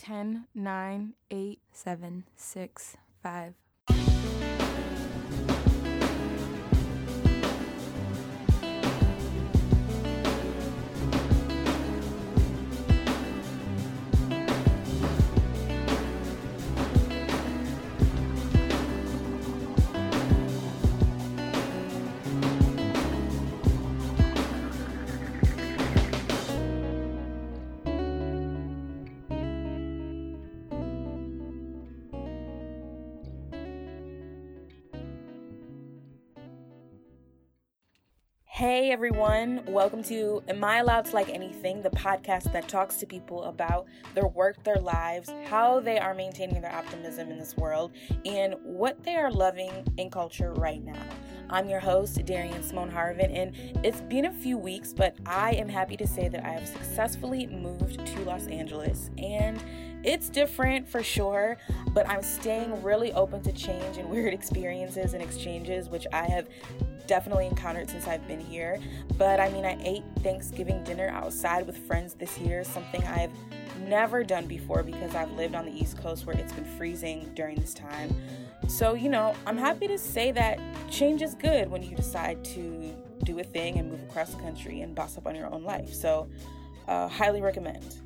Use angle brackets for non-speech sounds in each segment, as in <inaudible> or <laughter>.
10, 9, 8, seven, six, five. Hey everyone, welcome to Am I Allowed to Like Anything, the podcast that talks to people about their work, their lives, how they are maintaining their optimism in this world, and what they are loving in culture right now. I'm your host, Darian Simone Harvin, and it's been a few weeks, but I am happy to say that I have successfully moved to Los Angeles and it's different for sure, but I'm staying really open to change and weird experiences and exchanges, which I have definitely encountered since I've been here. But I mean, I ate Thanksgiving dinner outside with friends this year, something I've never done before because I've lived on the East Coast where it's been freezing during this time. So, you know, I'm happy to say that change is good when you decide to do a thing and move across the country and boss up on your own life. So, uh, highly recommend.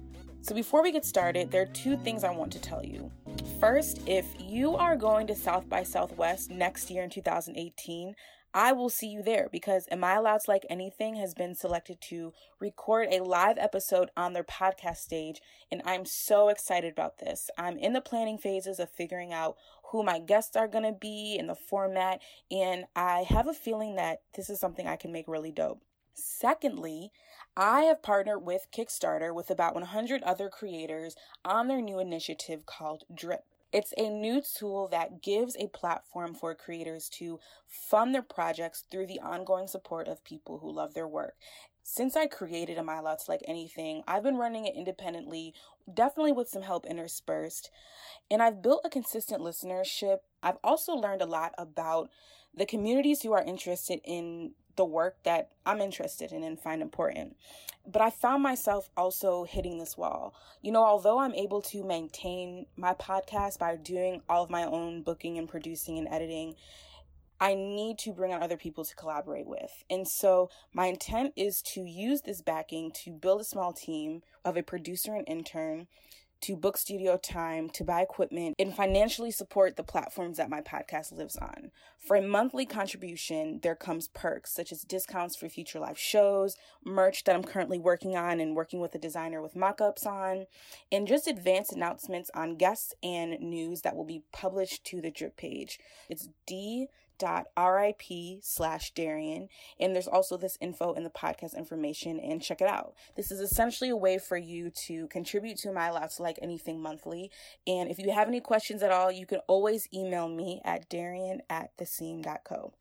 So, before we get started, there are two things I want to tell you. First, if you are going to South by Southwest next year in 2018, I will see you there because Am I Allowed to Like Anything has been selected to record a live episode on their podcast stage, and I'm so excited about this. I'm in the planning phases of figuring out who my guests are going to be and the format, and I have a feeling that this is something I can make really dope. Secondly, I have partnered with Kickstarter with about 100 other creators on their new initiative called Drip. It's a new tool that gives a platform for creators to fund their projects through the ongoing support of people who love their work. Since I created Am I Like Anything, I've been running it independently, definitely with some help interspersed, and I've built a consistent listenership. I've also learned a lot about the communities who are interested in the work that I'm interested in and find important. But I found myself also hitting this wall. You know, although I'm able to maintain my podcast by doing all of my own booking and producing and editing, I need to bring on other people to collaborate with. And so my intent is to use this backing to build a small team of a producer and intern to book studio time, to buy equipment, and financially support the platforms that my podcast lives on. For a monthly contribution, there comes perks such as discounts for future live shows, merch that I'm currently working on and working with a designer with mockups on, and just advanced announcements on guests and news that will be published to the drip page. It's D rip slash Darian. And there's also this info in the podcast information and check it out. This is essentially a way for you to contribute to my allowed to like anything monthly. And if you have any questions at all, you can always email me at Darian at theseam.co.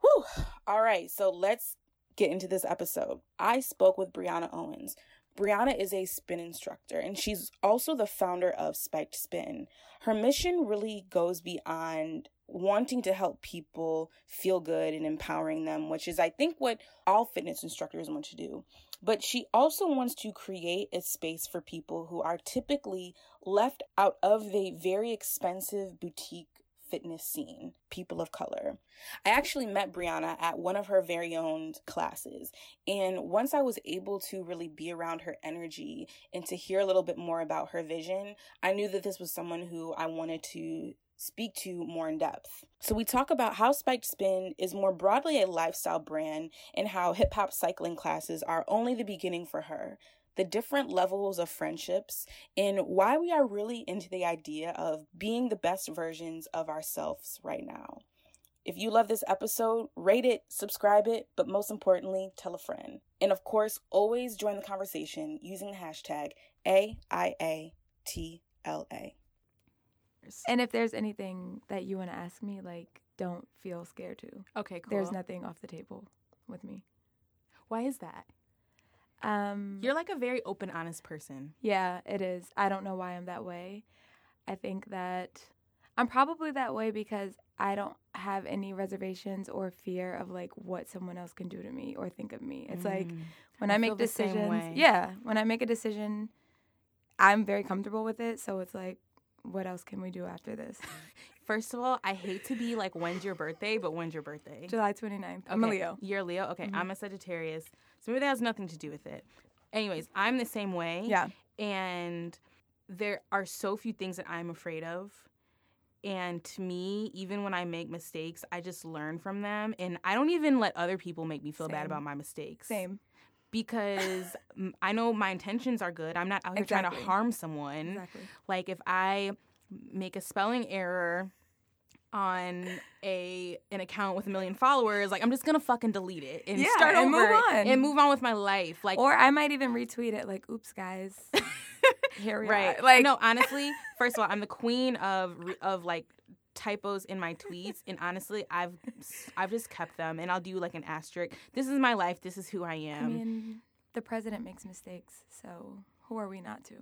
Whew. All right. So let's get into this episode. I spoke with Brianna Owens. Brianna is a spin instructor and she's also the founder of Spiked Spin. Her mission really goes beyond wanting to help people feel good and empowering them, which is, I think, what all fitness instructors want to do. But she also wants to create a space for people who are typically left out of the very expensive boutique fitness scene, people of color. I actually met Brianna at one of her very own classes. And once I was able to really be around her energy and to hear a little bit more about her vision, I knew that this was someone who I wanted to speak to more in depth. So, we talk about how Spiked Spin is more broadly a lifestyle brand and how hip hop cycling classes are only the beginning for her, the different levels of friendships, and why we are really into the idea of being the best versions of ourselves right now. If you love this episode, rate it, subscribe it, but most importantly, tell a friend. And of course, always join the conversation using the hashtag AIATLA. And if there's anything that you want to ask me, like, don't feel scared to. Okay, cool. There's nothing off the table with me. Why is that? Um, You're like a very open, honest person. Yeah, it is. I don't know why I'm that way. I think that I'm probably that way because I don't have any reservations or fear of like what someone else can do to me or think of me. It's mm. like when I, I make decisions, yeah, when I make a decision, I'm very comfortable with it. So it's like, what else can we do after this? First of all, I hate to be like, when's your birthday? But when's your birthday? July 29th. I'm a Leo. You're a Leo? Okay, Mhm. I'm a Sagittarius. So maybe that has nothing to do with it. Anyways, I'm the same way. Yeah. And there are so few things that I'm afraid of. And to me, even when I make mistakes, I just learn from them. And I don't even let other people make me feel bad about my mistakes. Same. Because I know my intentions are good. I'm not out here trying to harm someone. Exactly. Like if I make a spelling error on a an account with a million followers, like I'm just gonna fucking delete it and Yeah, start and over move on. and move on with my life. Like or I might even retweet it like, oops, guys. <laughs> Here we right. are. Like, no, honestly, first of all, I'm the queen of of like typos in my tweets, and honestly, I've I've just kept them, and I'll do like an asterisk. This is my life. This is who I I am. mean, the president makes mistakes. So who are we not to?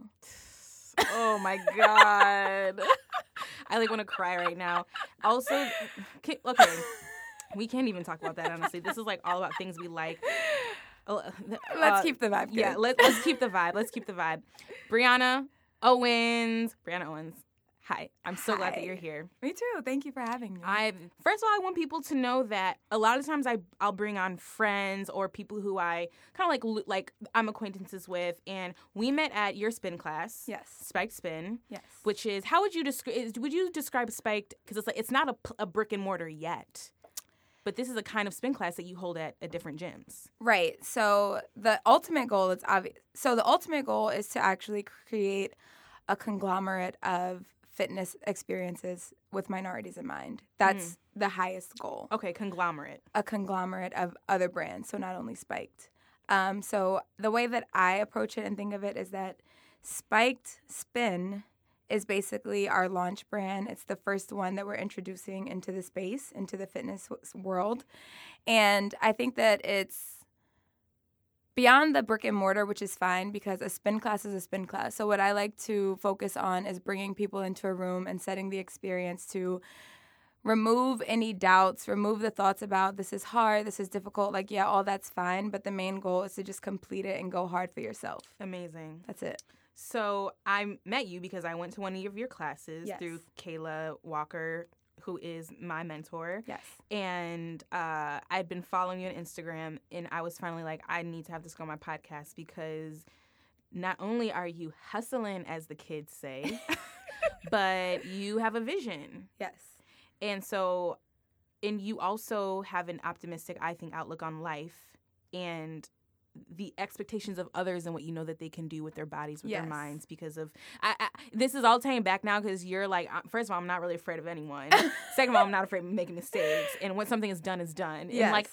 oh my god, <laughs> I like want to cry right now. Also, okay. We can't even talk about that honestly. This is like all about things we like. Uh, Let's uh, keep the vibe. Yeah, good. let, let's keep the vibe. Let's keep the vibe. Brianna Owens. Brianna Owens. Hi. I'm so glad that you're here. Me too. Thank you for having me. I first of all, I want people to know that a lot of times I I'll bring on friends or people who I kind of like like I'm acquaintances with, and we met at your spin class. yes. Spiked Spin, Yes. which is how would you describe? Would you describe Spiked? Because it's like it's not a brick and mortar yet, but this is a kind of spin class that you hold at, at different gyms. Right. So the ultimate goal is obvious. So the ultimate goal is to actually create a conglomerate of fitness experiences with minorities in mind. That's the highest goal. Okay, conglomerate. A conglomerate of other brands, so not only Spiked. Um, so the way that I approach it and think of it is that Spiked Spin is basically our launch brand. It's the first one that we're introducing into the space, into the fitness world. And I think that it's beyond the brick and mortar, which is fine because a spin class is a spin class. So, what I like to focus on is bringing people into a room and setting the experience to remove any doubts, remove the thoughts about this is hard, this is difficult. Like, yeah, all that's fine. But the main goal is to just complete it and go hard for yourself. Amazing. That's it. So I met you because I went to one of your classes Yes. through Kayla Walker, who is my mentor. Yes. And uh, I'd been following you on Instagram, and I was finally like, I need to have this go on my podcast because not only are you hustling, as the kids say, <laughs> but you have a vision. Yes. And so, and you also have an optimistic, I think, outlook on life and the expectations of others and what you know that they can do with their bodies, with Yes. their minds, because of I, I, this is all tying back now because you're like, first of all, I'm not really afraid of anyone. <laughs> Second of all, I'm not afraid of making mistakes, and when something is done, is done. Yes. And like,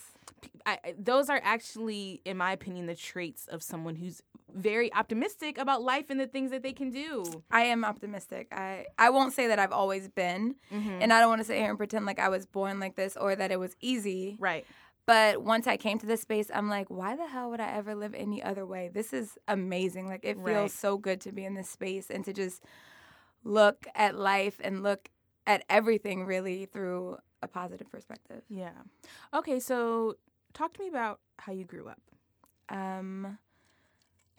I- those are actually, in my opinion, the traits of someone who's very optimistic about life and the things that they can do. I am optimistic. I, I won't say that I've always been, Mm-hmm. and I don't want to sit here and pretend like I was born like this or that it was easy. Right. But once I came to this space, I'm like, why the hell would I ever live any other way? This is amazing. Like, it feels Right. so good to be in this space and to just look at life and look at everything really through a positive perspective. Yeah. Okay, so talk to me about how you grew up. Um,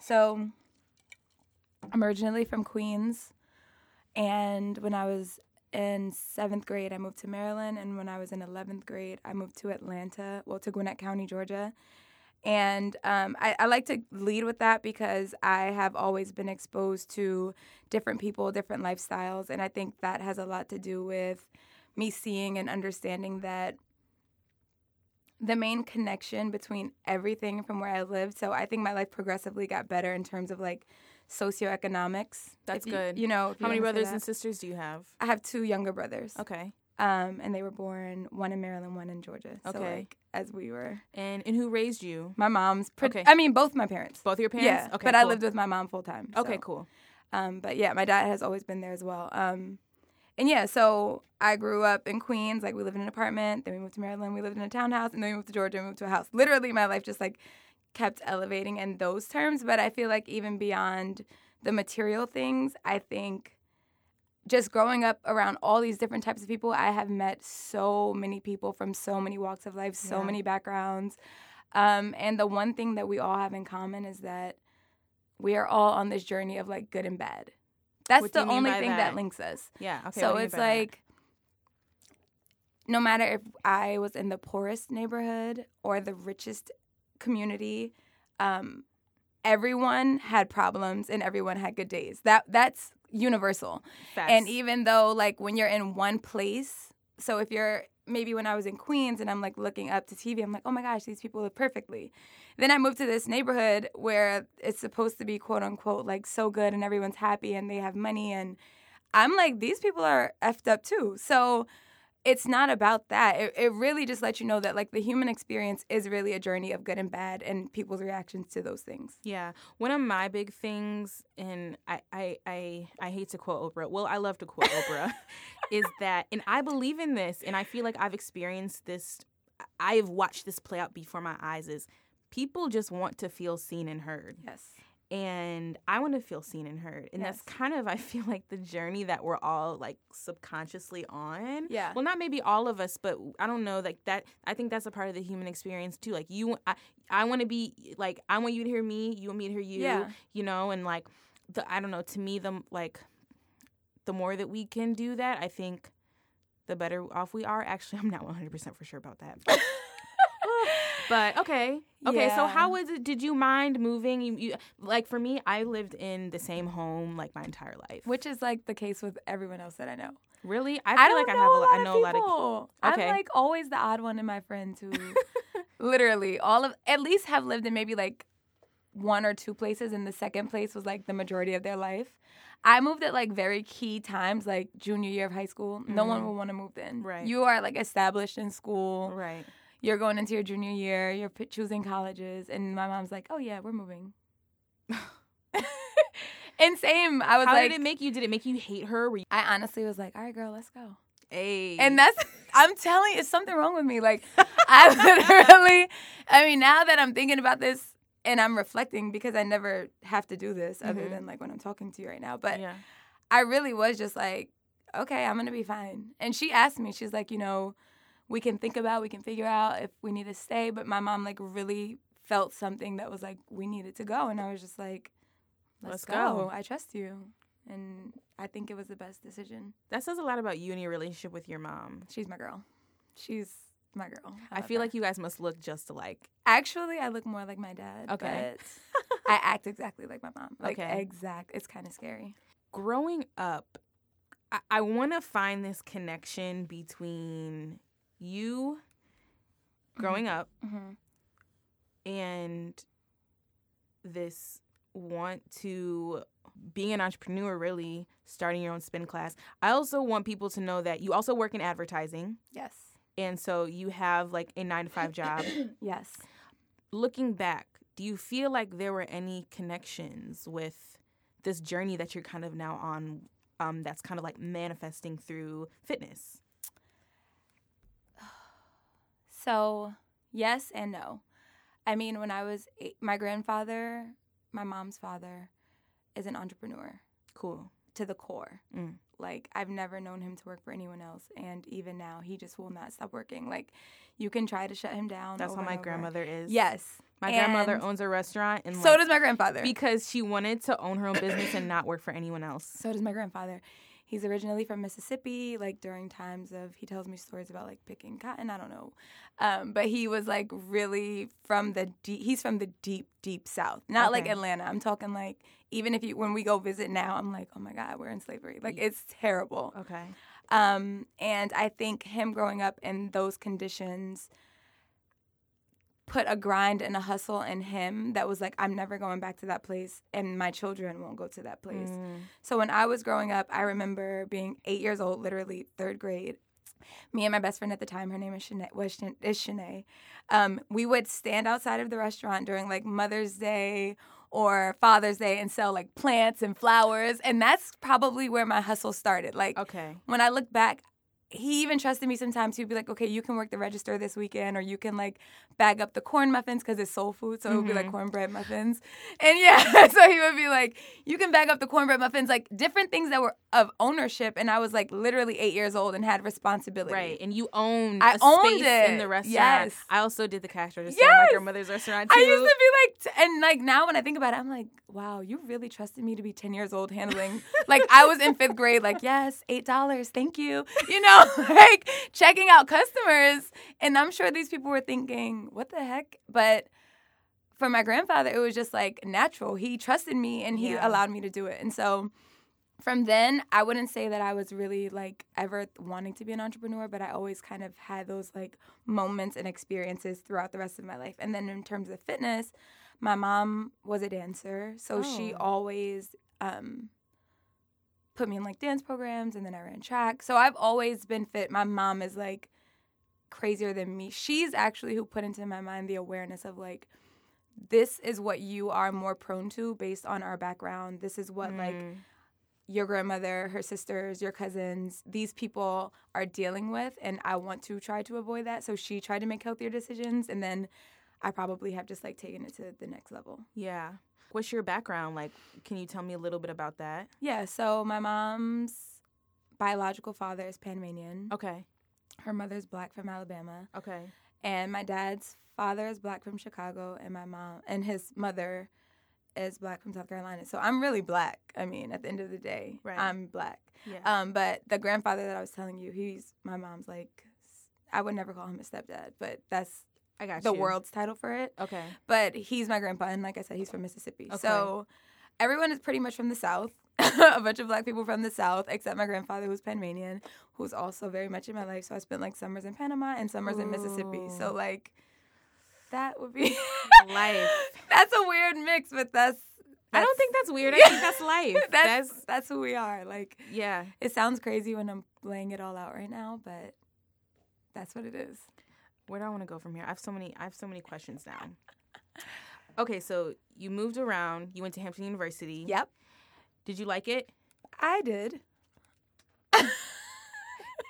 so I'm originally from Queens, and when I was in seventh grade, I moved to Maryland, and when I was in eleventh grade, I moved to Atlanta, well, to Gwinnett County, Georgia. And um, I, I like to lead with that because I have always been exposed to different people, different lifestyles, and I think that has a lot to do with me seeing and understanding that the main connection between everything from where I lived. So I think my life progressively got better in terms of like socioeconomics. That's you- good. You know, if you How many brothers and sisters do you have? I have two younger brothers. Okay. Um, and they were born one in Maryland, one in Georgia. So Okay. like as we were, And and who raised you? my mom's. Pre- Okay. I mean, both my parents. Both your parents? Yeah. Okay. but I lived with my mom full time. Okay, cool. Um, but yeah, my dad has always been there as well. Um, and yeah, so I grew up in Queens. Like we lived in an apartment, then we moved to Maryland. We lived in a townhouse, and then we moved to Georgia. and moved to a house. Literally, my life just like kept elevating in those terms. But I feel like even beyond the material things, I think just growing up around all these different types of people, I have met so many people from so many walks of life, so Yeah. many backgrounds. Um, and the one thing that we all have in common is that we are all on this journey of like good and bad. That's What the only thing that? that? links us. Yeah. Okay. so what do you it's by that? like no matter if I was in the poorest neighborhood or the richest community, um, everyone had problems and everyone had good days. That that's universal. Facts. And even though like when you're in one place, so if you're maybe when I was in Queens and I'm like looking up to TV, I'm like, oh my gosh, these people live perfectly. Then I moved to this neighborhood where it's supposed to be quote unquote like so good and everyone's happy and they have money and I'm like, these people are effed up too. So it's not about that. It, it really just lets you know that like the human experience is really a journey of good and bad and people's reactions to those things. Yeah, one of my big things, and I, I, I, I hate to quote Oprah. Well, I love to quote <laughs> Oprah, is that, and I believe in this, and I feel like I've experienced this. I've watched this play out before my eyes. Is people just want to feel seen and heard, Yes. And I want to feel seen and heard, and that's kind of I feel like the journey that we're all like subconsciously on. Yeah. Well, not maybe all of us, but I don't know. Like that, I think that's a part of the human experience too. Like you, I, I want to be like I want you to hear me. You want me to hear you. Yeah. You know, and like the I don't know. To me, the like the more that we can do that, I think the better off we are. Actually, I'm not 100 percent for sure about that. <laughs> But okay, okay. So how was it? Did you mind moving? You, you like for me, I lived in the same home like my entire life. Which is like the case with everyone else that I know. really, I feel like I have a lot. I know a lot of. people. Okay. I'm like always the odd one in my friends who <laughs> literally all of at least have lived in maybe like one or two places and the second place was like the majority of their life. I moved at like very key times, like junior year of high school. No one will want to move then. Right. You are like established in school. Right. You're going into your junior year. You're p- choosing colleges, and my mom's like, "Oh yeah, we're moving." <laughs> and same, I was like, How like, did it make you? Did it make you hate her? You, I honestly was like, "All right, girl, let's go." hey. And that's I'm telling you, it's something wrong with me. Like I <laughs> literally I mean, now that I'm thinking about this and I'm reflecting because I never have to do this other Mhm. than like when I'm talking to you right now. But yeah. I really was just like, okay, I'm gonna be fine. And she asked me, she's like, you know, we can think about, we can figure out if we need to stay. But my mom like really felt something that was like we needed to go, and I was just like, let's, Let's go. go. I trust you, and I think it was the best decision. That says a lot about you and your relationship with your mom. She's my girl. She's my girl. I feel like you guys must look just alike. actually I look more like my dad. Okay. but <laughs> I act exactly like my mom. Like Okay. exact. It's kind of scary. Growing up, I, I want to find this connection between you growing up Mm-hmm. and this want to being an entrepreneur really starting your own spin class i also want people to know that you also work in advertising Yes. and so you have like a nine to five job <coughs> Yes. looking back do you feel like there were any connections with this journey that you're kind of now on um, that's kind of like manifesting through fitness So yes and no. I mean, when I was eight, my grandfather, my mom's father, is an entrepreneur cool to the core. Mm. Like I've never known him to work for anyone else, and even now, he just will not stop working. Like you can try to shut him down. that's how my grandmother is Yes. my grandmother owns a restaurant and So like, does my grandfather. because she wanted to own her own business and not work for anyone else So does my grandfather. He's originally from Mississippi, like during times of, he tells me stories about like picking cotton, I don't know. Um, but he was like really from the deep, he's from the deep, deep South. Not like Atlanta. I'm talking like, even if you, when we go visit now, I'm like, oh my God, we're in slavery. Like it's terrible. okay Um, and I think him growing up in those conditions put a grind and a hustle in him that was like, I'm never going back to that place, and my children won't go to that place. Mm. So when I was growing up, I remember being eight years old, literally third grade. Me and my best friend at the time, her name is Shanae, was is Shanae. Um, we would stand outside of the restaurant during like Mother's Day or Father's Day and sell like plants and flowers, and that's probably where my hustle started. Like okay when I look back, he even trusted me sometimes. He'd be like, okay, you can work the register this weekend, or you can like bag up the corn muffins because it's soul food. So it would be like Mhm. cornbread muffins. And yeah, <laughs> so he would be like, you can bag up the cornbread muffins, like different things that were of ownership. And I was like literally eight years old and had responsibility. Right, and you owned I owned space in the restaurant. Yes. I also did the cash register at my grandmother's restaurant too. I used to be like, t- and like now when I think about it, I'm like, wow, you really trusted me to be 10 years old handling. like I was in fifth grade, like, yes, $8, thank you. You know, <laughs> like checking out customers. And I'm sure these people were thinking, what the heck? But for my grandfather, it was just like natural. He trusted me and he Yeah. allowed me to do it. And so from then, I wouldn't say that I was really like ever wanting to be an entrepreneur, but I always kind of had those like moments and experiences throughout the rest of my life. And then in terms of fitness, my mom was a dancer, so she Oh. always um, put me in like dance programs, and then I ran track. So I've always been fit. My mom is like crazier than me. She's actually who put into my mind the awareness of like this is what you are more prone to based on our background. This is what like Mm. your grandmother, her sisters, your cousins, these people are dealing with. And I want to try to avoid that. So she tried to make healthier decisions. And then I probably have just like taken it to the next level. Yeah. What's your background? Like, can you tell me a little bit about that? Yeah. So my mom's biological father is Panamanian. Okay. Her mother's black from Alabama. Okay. And my dad's father is black from Chicago. And my mom and his mother is black from South Carolina. So I'm really black. I mean, at the end of the day, Right. I'm black. Yeah. Um, but the grandfather that I was telling you, he's my mom's like, I would never call him a stepdad, but that's I got the you. world's title for it. Okay. But he's my grandpa, and like I said, he's from Mississippi. Okay. So everyone is pretty much from the South. <laughs> a bunch of black people from the South, except my grandfather, who's Panamanian, who's also very much in my life. So I spent like summers in Panama and summers in Mississippi. So like, that would be <laughs> Life. <laughs> That's a weird mix, but that's. I don't think that's weird. I think that's life. that's, that's that's who we are. Like yeah. it sounds crazy when I'm laying it all out right now, but that's what it is. Where do I want to go from here? I have so many. I have so many questions now. Okay, so you moved around. You went to Hampton University. Yep, Did you like it, I did. <laughs>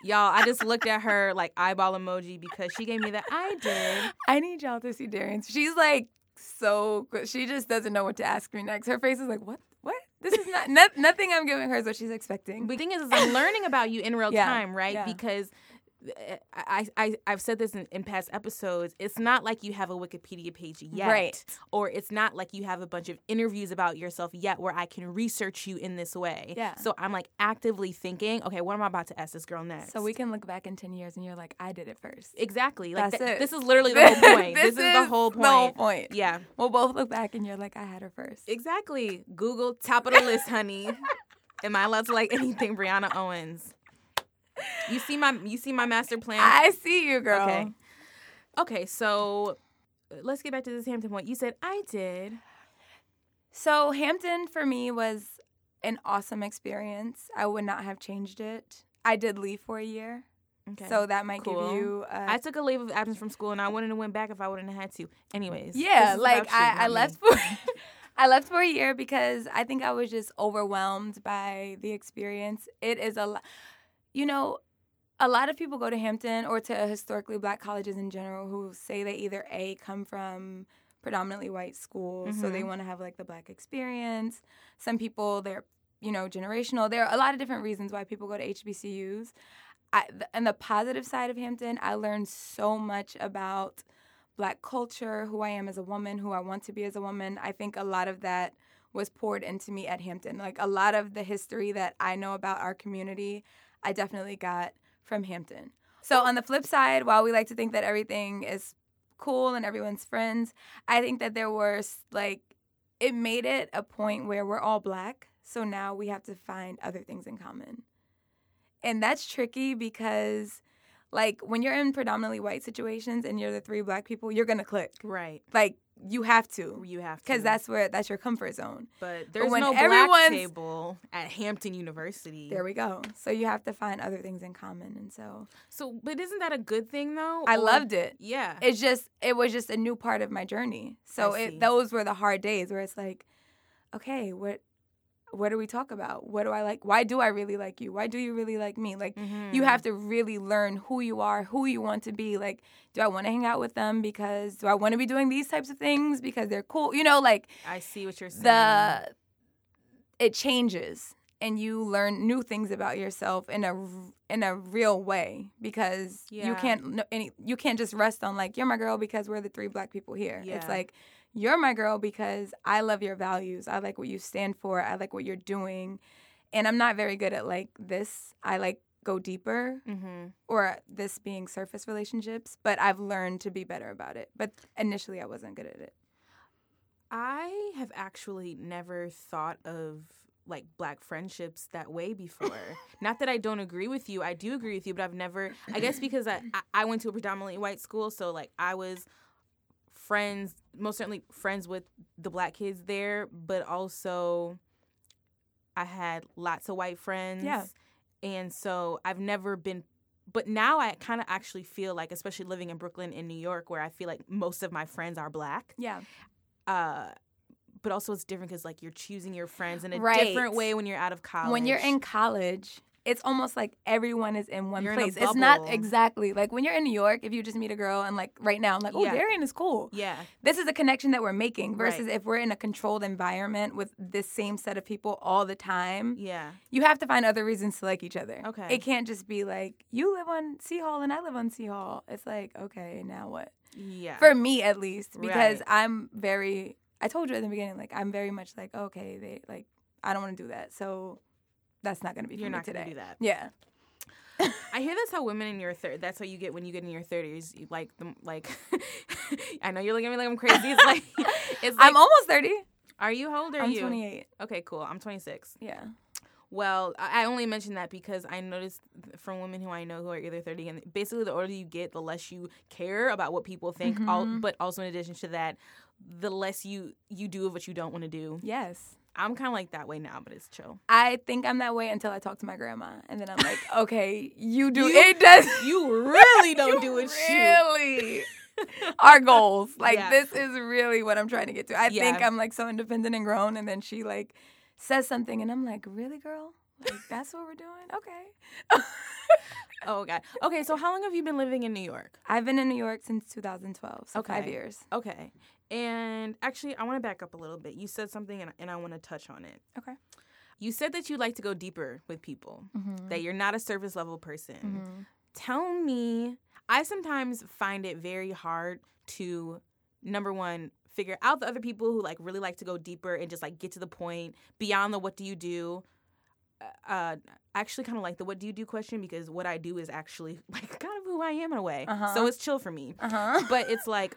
y'all? I just looked at her like eyeball emoji because she gave me the I did. I need y'all to see Darian. She's like so good. She just doesn't know what to ask me next. Her face is like, what? What? This is not, not nothing I'm giving her is what she's expecting. But the thing is, is I'm learning about you in real Yeah, time, right? yeah. Because Eh, I, I, I've said this in, in past episodes. It's not like you have a Wikipedia page yet, Right. Or it's not like you have a bunch of interviews about yourself yet, where I can research you in this way. Yeah. So I'm like actively thinking, okay, what am I about to ask this girl next? So we can look back in 10 years and you're like, I did it first. exactly like That's th- it. this is literally the whole <laughs> point. this, is, the whole point. The whole point. Yeah, We'll both look back and you're like, I had her first. exactly. Google top of the list, honey. <laughs> Am I allowed to like anything Brianna Owens? You see my you see my master plan. I see you, girl. Okay. Okay, so uh, let's get back to this Hampton point. You said I did. So Hampton for me was an awesome experience. I would not have changed it. I did leave for a year, Okay. so that might Cool. give you. Uh, I took a leave of absence from school, and I wouldn't have went back if I wouldn't have had to. Anyways. yeah, like about I, I left for. <laughs> I left for a year because I think I was just overwhelmed by the experience. It is a lot, you know, a lot of people go to Hampton or to historically black colleges in general who say they either A, come from predominantly white schools, so they Mhm. want to have like the black experience. Some people, they're, you know, generational. There are a lot of different reasons why people go to HBCUs. I, and the positive side of Hampton, I learned so much about black culture, who I am as a woman, who I want to be as a woman. I think a lot of that was poured into me at Hampton. Like a lot of the history that I know about our community, I definitely got from Hampton. So on the flip side, while we like to think that everything is cool and everyone's friends, I think that there were s- like it made it a point where we're all black. So now we have to find other things in common. And that's tricky because like when you're in predominantly white situations and you're the three black people, you're to click. Right. Like you have to You have to. because that's where that's your comfort zone. But there's when no black table at Hampton University. There we go. So you have to find other things in common and so so, but isn't that a good thing though? I Or- loved it. Yeah. It's just it was just a new part of my journey. So it those were the hard days where it's like okay, what what do we talk about? What do I like? Why do I really like you? Why do you really like me? Like Mm-hmm. you have to really learn who you are, who you want to be. Like, do I want to hang out with them because do I want to be doing these types of things because they're cool? You know, like I see what you're saying. the it changes and you learn new things about yourself in a in a real way because you can't any you can't just rest on like you're my girl because we're the three black people here. It's like you're my girl because I love your values. I like what you stand for. I like what you're doing. And I'm not very good at like this. I like go deeper mm-hmm. or this being surface relationships, but I've learned to be better about it. But initially I wasn't good at it. I have actually never thought of like black friendships that way before. <laughs> Not that I don't agree with you. I do agree with you, but I've never I guess because I I- I went to a predominantly white school, so like I was friends most certainly friends with the black kids there, but also I had lots of white friends. Yeah. And so I've never been but now I kind of actually feel like especially living in Brooklyn in New York where I feel like most of my friends are black Yeah. uh but also it's different because like you're choosing your friends in a Right. different way when you're out of college When you're in college, it's almost like everyone is in one You're in place. it's not exactly like when you're in New York, if you just meet a girl and like right now, I'm like, oh, Yeah. Darian is cool. yeah This is a connection that we're making versus Right. if we're in a controlled environment with this same set of people all the time. yeah You have to find other reasons to like each other. Okay. It can't just be like, you live on Sea Hall and I live on Sea Hall. It's like, okay, now what? yeah For me at least, because Right. I'm very I told you at the beginning, like I'm very much like, okay, they like I don't want to do that. So that's not gonna be for you're not today. gonna do that Yeah. i hear that's how women in your third that's how you get when you get in your 30s you like the like <laughs> i know you're looking at me like i'm crazy it's like <laughs> it's like I'm almost 30. are you how old are I'm you 28. okay cool i'm 26 Yeah. Well, I only mention that because I noticed from women who I know who are either 30 and basically the older you get, the less you care about what people think. All, Mhm. but also in addition to that, the less you you do of what you don't want to do. Yes. I'm kind of like that way now, but it's chill. I think I'm that way until I talk to my grandma. And then I'm like, <laughs> okay, you do You- it does <laughs> You really don't <laughs> You do it. Shoot. Really. Our goals. Like Yeah. this is really what I'm trying to get to. I think I'm like so independent and grown and then she like says something and I'm like, Really, girl? Like that's what we're doing? Okay. Oh god. Okay, so how long have you been living in New York? I've been in New York since 2012, so five years. Okay. And actually, I want to back up a little bit. You said something, and, and I want to touch on it. Okay. You said that you like to go deeper with people, Mm-hmm. that you're not a surface level person. Mm-hmm. tell me i sometimes find it very hard to number one figure out the other people who like really like to go deeper and just like get to the point beyond the what do you do uh I actually kind of like the what do you do question because what i do is actually <laughs> like kind of who i am in a way Uh-huh. so it's chill for me Uh-huh. but it's like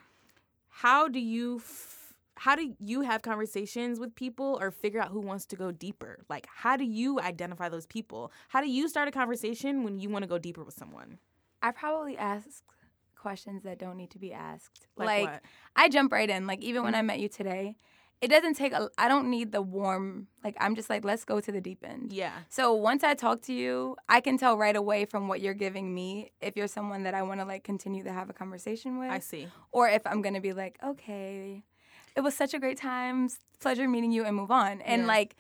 how do you f- how do you have conversations with people or figure out who wants to go deeper like how do you identify those people how do you start a conversation when you want to go deeper with someone I probably ask questions that don't need to be asked. like, what I jump right in. Like even when I met you today, it doesn't take a I don't need the warm like I'm just like let's go to the deep end. yeah So once I talk to you, I can tell right away from what you're giving me if you're someone that I want to like continue to have a conversation with i see or if I'm going to be like, "Okay, it was such a great time. Pleasure meeting you and move on." And Yeah. like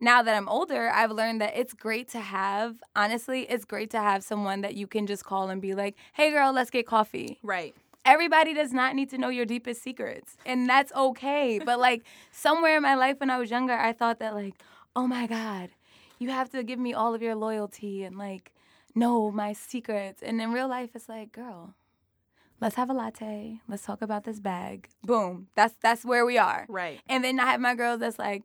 now that I'm older, I've learned that it's great to have, honestly, it's great to have someone that you can just call and be like, "Hey girl, let's get coffee." right everybody does not need to know your deepest secrets and that's okay. But like somewhere in my life when i was younger i thought that like oh my god you have to give me all of your loyalty and like know my secrets. And in real life it's like girl let's have a latte. Let's talk about this bag. Boom. That's that's where we are. Right. And then i have my girls that's like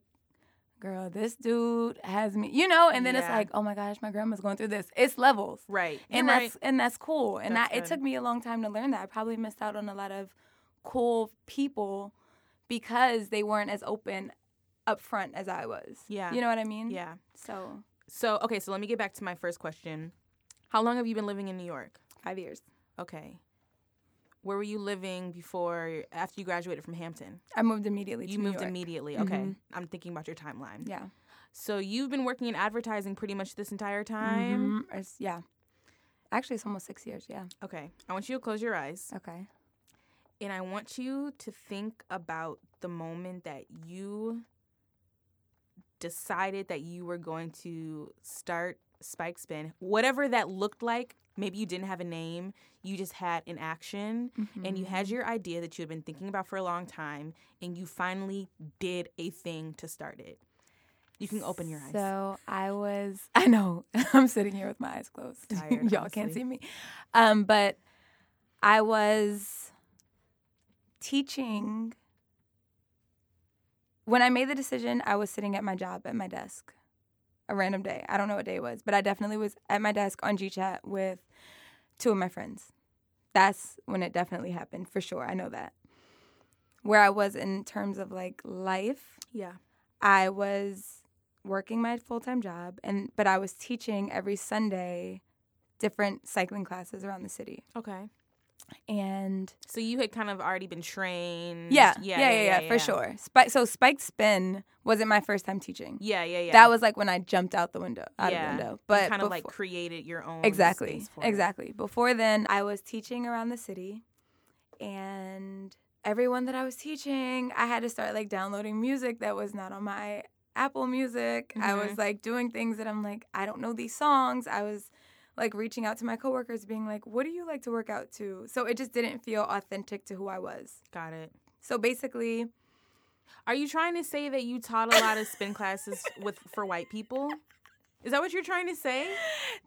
girl this dude has me you know and then it's like oh my gosh my grandma's going through this it's levels right and You're that's right. and that's cool. And That's I, it took me a long time to learn that. I probably missed out on a lot of cool people because they weren't as open up front as I was. Yeah. you know what I mean. yeah So so okay so let me get back to my first question how long have you been living in new york five years. okay where were you living before after you graduated from hampton I moved immediately. you to New moved immediately okay Mhm. i'm thinking about your timeline Yeah. so you've been working in advertising pretty much this entire time Mhm. It's- yeah. Actually, it's almost six years. Yeah. okay i want you to close your eyes Okay. and I want you to think about the moment that you decided that you were going to start Spiked Spin, whatever that looked like, maybe you didn't have a name, you just had an action mm-hmm. and you had Mm-hmm. your idea that you had been thinking about for a long time and you finally did a thing to start it. You can open your eyes. So I was, <laughs> I know, <laughs> I'm sitting here with my eyes closed. <laughs> Tired, Y'all can't see me. Um, but I was teaching. When I made the decision, I was sitting at my job at my desk, a random day. I don't know what day it was, but I definitely was at my desk on GChat with two of my friends. That's when it definitely happened, for sure. I know that. Where I was in terms of like life, yeah. I was working my full time job, and but I was teaching every Sunday different cycling classes around the city. Okay. And So you had kind of already been trained. yeah, yeah, yeah, yeah, for sure. Spike, so Spiked Spin wasn't my first time teaching. Yeah, yeah, yeah. That was like when I jumped out the window, out yeah. of the window. You But kind of like created your own exactly, space for it. exactly. Before then, I was teaching around the city, and everyone that I was teaching, I had to start like downloading music that was not on my Apple Music. I Mhm. was like doing things that I'm like, I don't know these songs. I was like reaching out to my coworkers, being like, "What do you like to work out to?" So it just didn't feel authentic to who I was. Got it. So basically, Are you trying to say that you taught a lot of spin classes <laughs> with for white people? Is that what you're trying to say?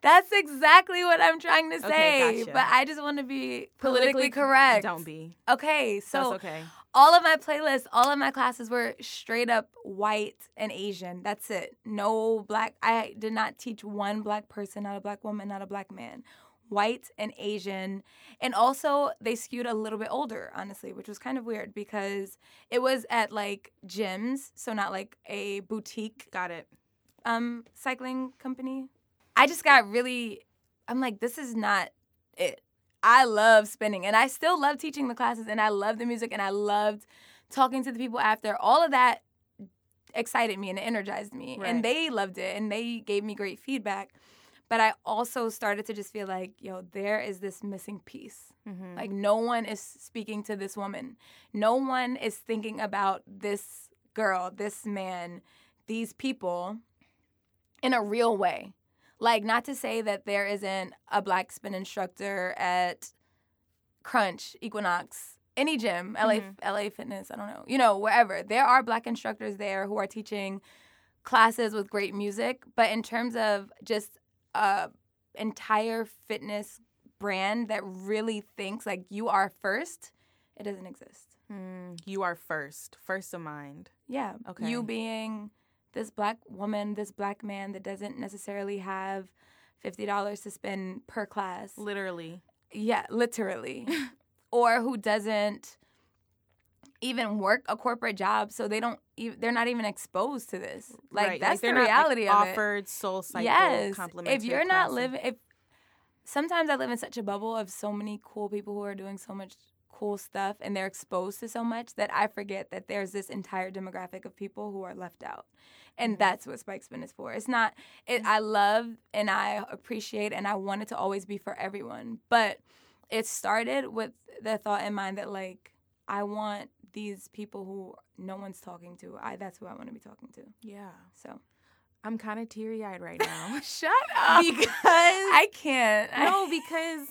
that's exactly what I'm trying to Okay, say. gotcha. But I just want to be politically, correct. Don't be. Okay, so That's okay. All of my playlists, all of my classes were straight up white and Asian. That's it. No black. I did not teach one black person, not a black woman, not a black man. White and Asian. And also, they skewed a little bit older, honestly, which was kind of weird because it was at like gyms, so not like a boutique Got it. um cycling company. I just got really I'm like this is not it. I love spinning and I still love teaching the classes and I love the music and I loved talking to the people after. All of that excited me and it energized me Right. and they loved it and they gave me great feedback. But I also started to just feel like, yo, there is this missing piece. Mm-hmm. Like no one is speaking to this woman. No one is thinking about this girl, this man, these people in a real way. Like not to say that there isn't a black spin instructor at Crunch, Equinox, any gym, LA Mhm. LA Fitness, I don't know. You know, wherever. There are black instructors there who are teaching classes with great music, but in terms of just a entire fitness brand that really thinks like you are first, it doesn't exist. Mm, you are first, first of mind. Yeah. Okay. You being this black woman, this black man that doesn't necessarily have $50 to spend per class. Literally. Yeah, literally. <laughs> or who doesn't even work a corporate job so they don't ev- they're not even exposed to this. Like Right, that's they're the not, like, reality of it. offered SoulCycle yes. If you're not living if sometimes I live in such a bubble of so many cool people who are doing so much cool stuff and they're exposed to so much that I forget that there's this entire demographic of people who are left out. And Mhm. that's what Spiked Spin is for. It's not it I love and I appreciate and I want it to always be for everyone. But it started with the thought in mind that like I want these people who no one's talking to. I that's who I want to be talking to. Yeah. So I'm kind of teary eyed right now. <laughs> <laughs> shut up. because I can't. no, because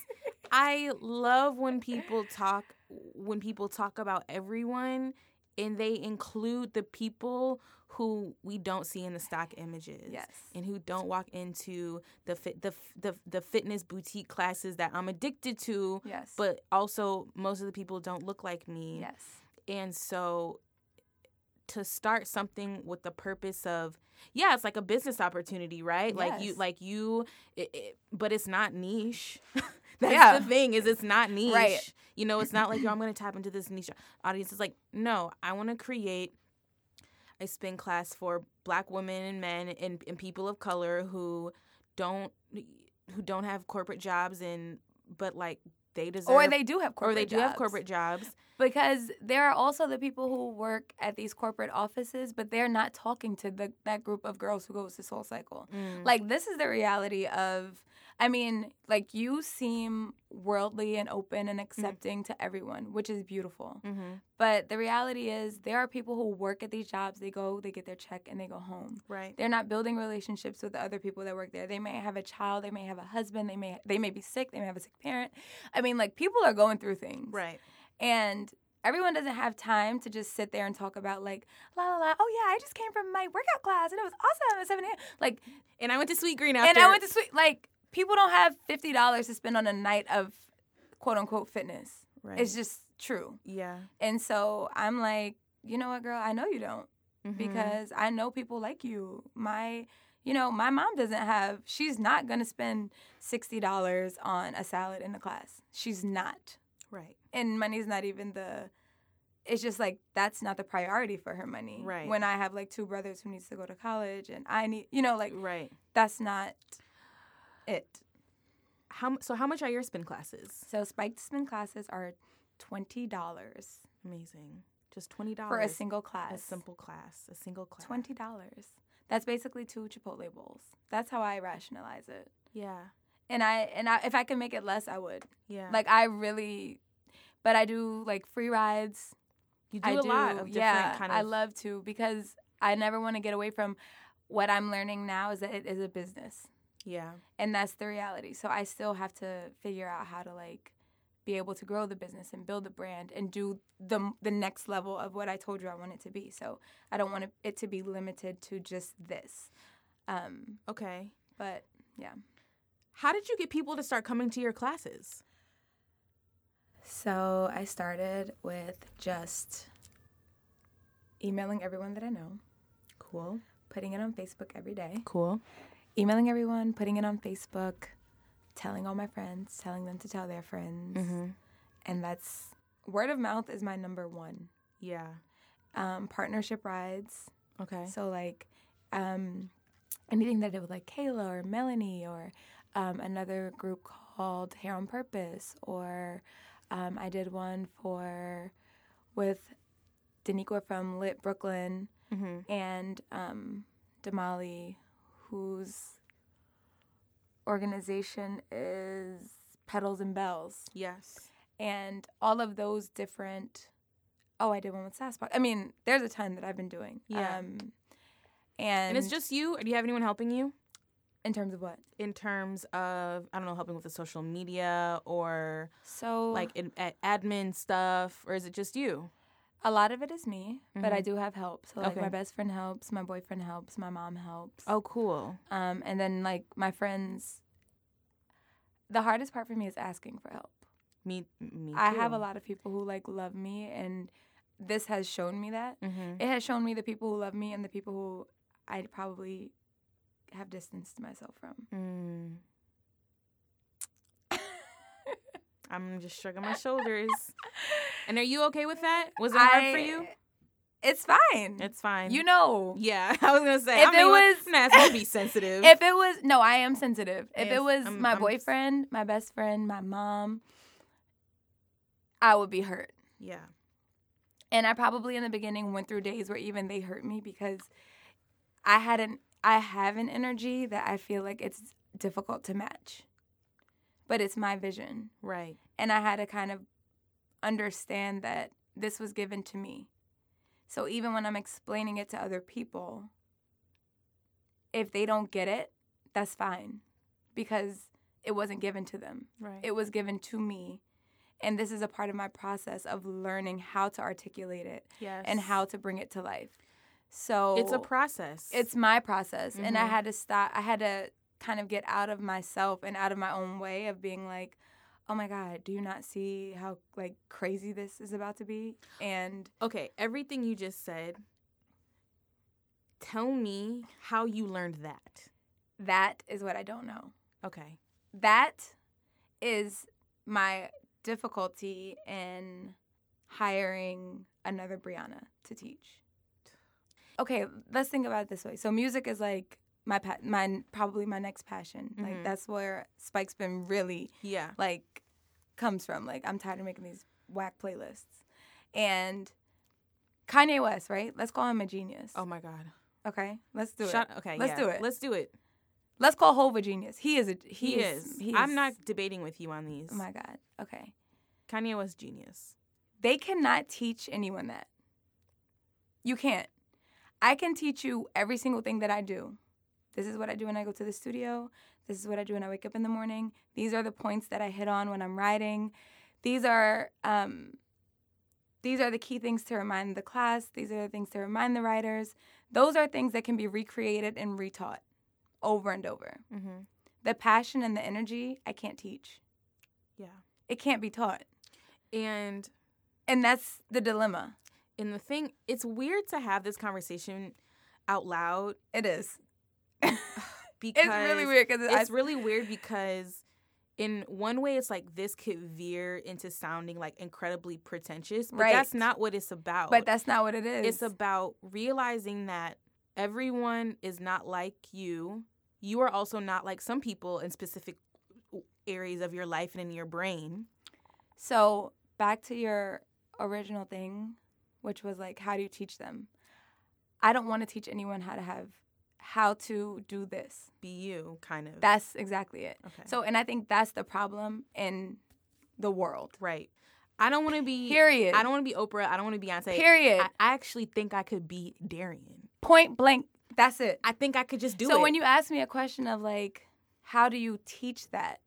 I love when people talk when people talk about everyone and they include the people who we don't see in the stock images. Yes. And who don't walk into the fit the the the fitness boutique classes that I'm addicted to, Yes. but also most of the people don't look like me. yes. And so to start something with the purpose of yeah, it's like a business opportunity, right? Like you like you it, it, but it's not niche. <laughs> That's Yeah. the thing is it's not niche. Right. You know, it's not like yo, I'm going to tap into this niche audience. It's like, no, I want to create a spin class for black women and men and, and people of color who don't who don't have corporate jobs and but like they deserve or they do have corporate or they do jobs. have corporate jobs. because there are also the people who work at these corporate offices, but they're not talking to the that group of girls who goes to SoulCycle. Mm. Like this is the reality of I mean, like you seem worldly and open and accepting to everyone, which is beautiful. mm-hmm. But the reality is there are people who work at these jobs, they go, they get their check and they go home. right. They're not building relationships with the other people that work there. They may have a child, they may have a husband, they may they may be sick, they may have a sick parent. I mean, like people are going through things. Right. And everyone doesn't have time to just sit there and talk about like la la la. Oh yeah, I just came from my workout class and it was awesome at seven a.m. Like, And I went to Sweetgreen after. and I went to sweet. Like, people don't have fifty dollars to spend on a night of quote unquote fitness. Right. It's just true. yeah. And so I'm like, you know what, girl? I know you don't Mhm. because I know people like you. My, you know, my mom doesn't have. She's not gonna spend sixty dollars on a salad in a class. She's not right. and money's not even the it's just like that's not the priority for her money Right. when i have like two brothers who needs to go to college and i need you know like Right. that's not it How so? How much are your spin classes? so spiked spin classes are $20 Amazing. Just twenty dollars for a single class A simple class. A single class. $20 that's basically two chipotle bowls that's how i rationalize it Yeah. and i and I, if i could make it less i would Yeah. like i really but i do like free rides you do I a lot of different yeah, kind of. I love to because I never want to get away from what I'm learning now is that it is a business. Yeah. And that's the reality. So I still have to figure out how to like be able to grow the business and build the brand and do the the next level of what I told you I want it to be. So I don't want it to be limited to just this. Um, Okay. but yeah. How did you get people to start coming to your classes? So I started with just emailing everyone that I know, Cool. putting it on Facebook every day. Cool. Emailing everyone, putting it on Facebook, telling all my friends, telling them to tell their friends. Mm-hmm. And that's word of mouth is my number one. Yeah. Um, partnership rides. Okay. So, like, um, anything that I did with like Kayla or Melanie or um, another group called Hair on Purpose, or um, I did one for with Daniqua from Lit Brooklyn Mm-hmm. and um, Damali, whose organization is Petals and Bells, Yes. and all of those different. Oh, I did one with Sasquatch. I mean, there's a ton that I've been doing. Yeah. Um, and, And it's just you, or do you have anyone helping you in terms of what? in terms of I don't know, helping with the social media or So like in, admin stuff, or is it just you? A lot of it is me, but I Mhm. do have help. So like Okay. my best friend helps, my boyfriend helps, my mom helps. Oh, cool. Um, and then like my friends. The hardest part for me is asking for help. Me, me. I have a lot of people who like love me, and this has shown me that. Mm-hmm. It has shown me the people who love me and the people who I probably have distanced myself from. Mm. I'm just shrugging my shoulders. And are you okay with that? Was it hard for you? It's fine. It's fine. you know. Yeah, <laughs> I was gonna say. If I mean, it was- I'm gonna to be <laughs> sensitive. If it was no, I am sensitive. If Yes, it was I'm- my I'm- boyfriend, my best friend, my mom, I would be hurt. yeah. And I probably in the beginning went through days where even they hurt me because I had an I have an energy that I feel like it's difficult to match. But it's my vision. Right. And I had to kind of understand that this was given to me. So even when I'm explaining it to other people, if they don't get it, that's fine because it wasn't given to them. Right. It was given to me. And this is a part of my process of learning how to articulate it yes. and how to bring it to life. So it's a process. it's my process and i mm-hmm. had to stop i had to kind of get out of myself and out of my own way of being like oh my god do you not see how like crazy this is about to be and okay. Everything you just said. Tell me how you learned that. that is what i don't know Okay. that is my difficulty in hiring another brianna to teach okay let's think about it this way so music is like my pa- my probably my next passion like Mhm. that's where spike's been really Yeah. like comes from. Like I'm tired of making these whack playlists. And Kanye West, right? Let's call him a genius. Oh my god. Okay, let's do Shut, it. Okay, Let's yeah. do it. Let's do it. Let's call Hove a genius. He is a he, He, is. He I'm is- not debating with you on these. Oh my god. Okay. Kanye was genius. They cannot teach anyone that. You can't. I can teach you every single thing that I do. This is what I do when I go to the studio. This is what I do when I wake up in the morning. These are the points that I hit on when I'm writing. These are um, these are the key things to remind the class. These are the things to remind the writers. Those are things that can be recreated and retaught over and over. Mm-hmm. The passion and the energy, I can't teach. Yeah. It can't be taught. And And that's the dilemma. and the thing, it's weird to have this conversation out loud It is. Because <sighs> <laughs> it's really weird because It's really weird because in one way it's like this could veer into sounding like incredibly pretentious, but Right. that's not what it's about. but that's not what it is. it's about realizing that everyone is not like you. You are also not like some people in specific areas of your life and in your brain. so back to your original thing, which was like, how do you teach them? I don't want to teach anyone how to have how to do this. Be you, kind of. That's exactly it. okay. So, and I think that's the problem in the world. right. I don't want to be. Period. I don't want to be Oprah. I don't want to be Beyonce. Period. I, I actually think I could be Darian. Point blank. That's it. I think I could just do so it. So when you ask me a question of like, how do you teach that?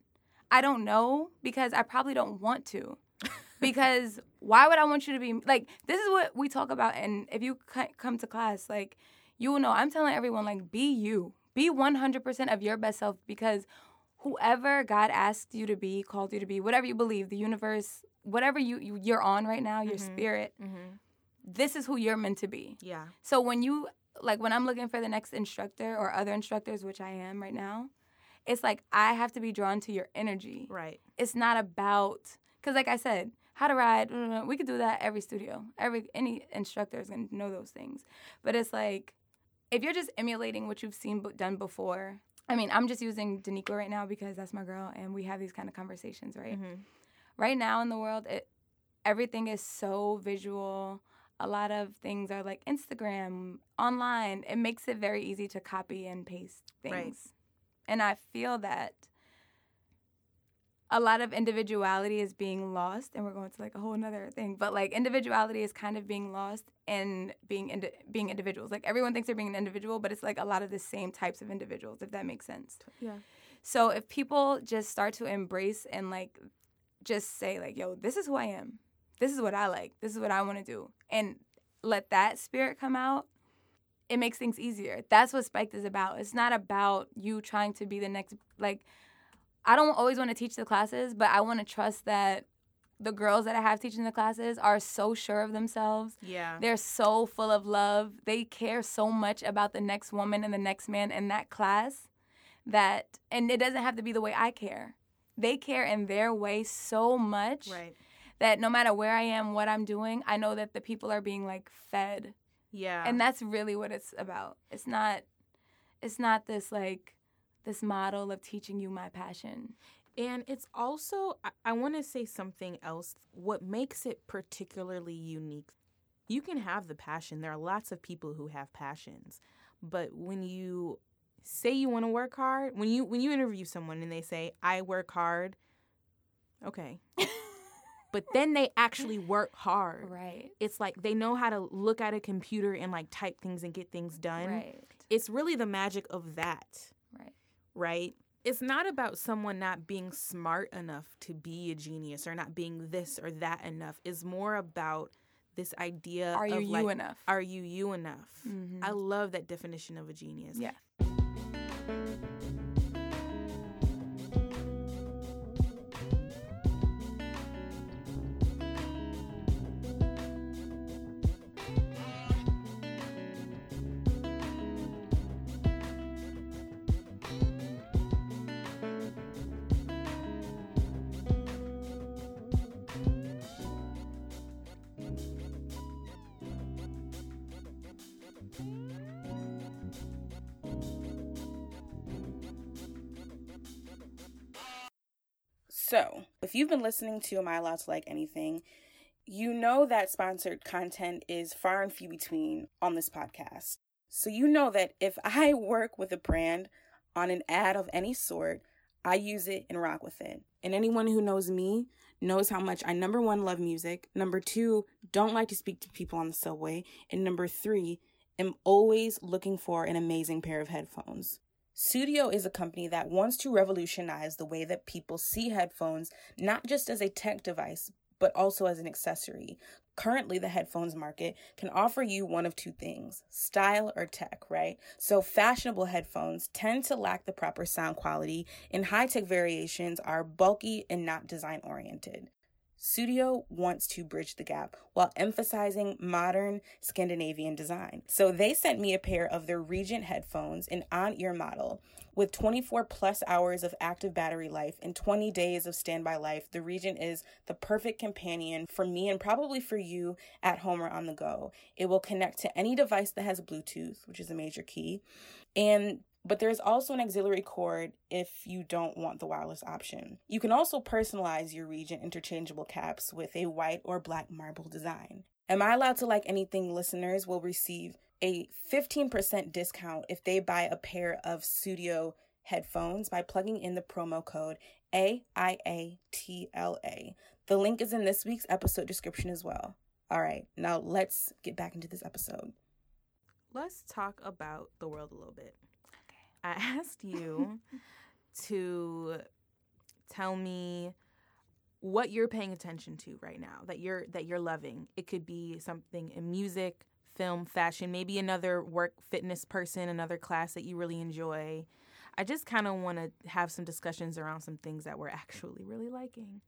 I don't know because I probably don't want to. <laughs> because why would I want you to be like? This is what we talk about, and if you c- come to class, like you will know. I'm telling everyone like, be you, be 100% of your best self because whoever God asked you to be, called you to be, whatever you believe, the universe, whatever you, you you're on right now, your Mhm. spirit, hmm this is who you're meant to be. Yeah. So when you like when I'm looking for the next instructor or other instructors, which I am right now, it's like I have to be drawn to your energy. Right. It's not about because like I said, how to ride, blah, we could do that every studio. Every any instructor is gonna know those things. But it's like if you're just emulating what you've seen b- done before. I mean, I'm just using Danico right now because that's my girl, and we have these kind of conversations, right? hmm right now in the world it everything is so visual a lot of things are like instagram online it makes it very easy to copy and paste things Right. and i feel that a lot of individuality is being lost and we're going to like a whole nother thing but like individuality is kind of being lost in being indi- being individuals like everyone thinks they're being an individual but it's like a lot of the same types of individuals if that makes sense Yeah. so if people just start to embrace and like just say like, yo, this is who I am. This is what I like. This is what I want to do. And let that spirit come out, it makes things easier. That's what Spiked is about. It's not about you trying to be the next like I don't always want to teach the classes, but I want to trust that the girls that I have teaching the classes are so sure of themselves. Yeah. They're so full of love. They care so much about the next woman and the next man in that class that, and it doesn't have to be the way I care. They care in their way so much Right. that no matter where I am, what I'm doing, I know that the people are being like fed. Yeah. And that's really what it's about. It's not, it's not this like, this model of teaching you my passion. And it's also, I, I want to say something else. What makes it particularly unique, you can have the passion. There are lots of people who have passions. But when you say you want to work hard, when you when you interview someone and they say, I work hard, okay. <laughs> but then they actually work hard. Right. It's like they know how to look at a computer and like type things and get things done. Right. It's really the magic of that Right. It's not about someone not being smart enough to be a genius or not being this or that enough. It's more about this idea Are you of you like, enough? are you you enough? Mhm. I love that definition of a genius. Yeah. If you've been listening to Am I Allowed to Like Anything, you know that sponsored content is far and few between on this podcast. So, you know that if <laughs> I work with a brand on an ad of any sort, I use it and rock with it. And anyone who knows me knows how much I number one love music, number two, don't like to speak to people on the subway, and number three, am always looking for an amazing pair of headphones. Sudio is a company that wants to revolutionize the way that people see headphones, not just as a tech device, but also as an accessory. Currently, the headphones market can offer you one of two things style or tech, right? So, fashionable headphones tend to lack the proper sound quality, and high tech variations are bulky and not design oriented. Sudio wants to bridge the gap while emphasizing modern Scandinavian design. So they sent me a pair of their Regent headphones, an on ear model. With 24 plus hours of active battery life and 20 days of standby life, the Regent is the perfect companion for me and probably for you at home or on the go. It will connect to any device that has Bluetooth, which is a major key, and but there's also an auxiliary cord if you don't want the wireless option. You can also personalize your Regent interchangeable caps with a white or black marble design. Am I allowed to like anything listeners will receive a 15% discount if they buy a pair of Sudio headphones by plugging in the promo code AIATLA. The link is in this week's episode description as well. All right, now let's get back into this episode. Let's talk about the world a little bit. I <laughs> asked you to tell me what you're paying attention to right now that you're that you're loving. It could be something in music, film, fashion, maybe another work fitness person, another class that you really enjoy. I just kind of want to have some discussions around some things that we're actually really liking.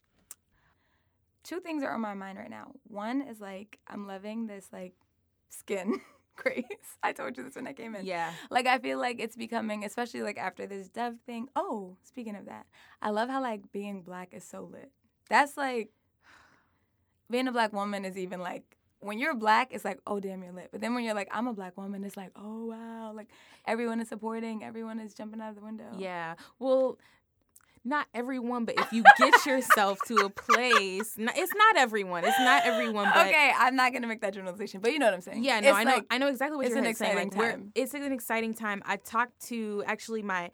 Two things are on my mind right now. One is like I'm loving this like skin <laughs> <laughs> craze. I told you this when I came in. Yeah. Like I feel like it's becoming, especially like after this Dove thing. Oh, speaking of that, I love how like being black is so lit. That's like <sighs> being a black woman is even like when you're black, it's like, oh damn, you're lit. But then when you're like, I'm a black woman, it's like, oh wow, like everyone is supporting, everyone is jumping out of the window. Yeah. Well, not everyone, but if you get yourself to a place, it's not everyone. It's not everyone. But okay, I'm not gonna make that generalization, but you know what I'm saying. Yeah, no, it's I know. Like, I know exactly what it's you're an saying. exciting Like, time. It's an exciting time. I talked to actually my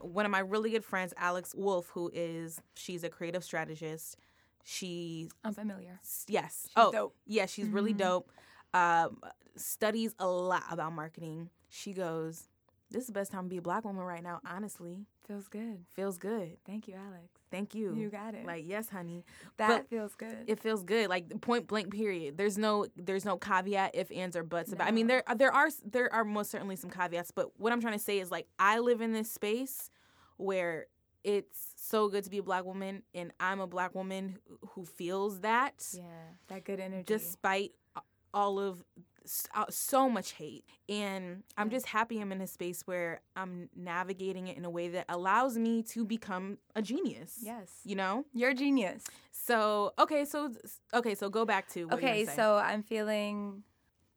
one of my really good friends, Alex Wolf, who is she's a creative strategist. She I'm familiar. yes. She's oh, dope. yeah, she's really Mhm. dope. Um, studies a lot about marketing. She goes, "This is the best time to be a black woman right now. Honestly, Feels good. feels good. Thank you, Alex. Thank you. You got it. Like yes, honey. that but feels good. It feels good, like point blank. Period. There's no, there's no caveat if ands or buts about. I mean, there, there are, there are most certainly some caveats. But what I'm trying to say is, like, I live in this space where it's so good to be a black woman, and I'm a black woman who- feels that, yeah, that good energy. despite all of so much hate. And I'm just happy I'm in a space where I'm navigating it in a way that allows me to become a genius. yes, You know? you're a genius. So okay, so okay, so go back to what you were Okay, so I'm feeling.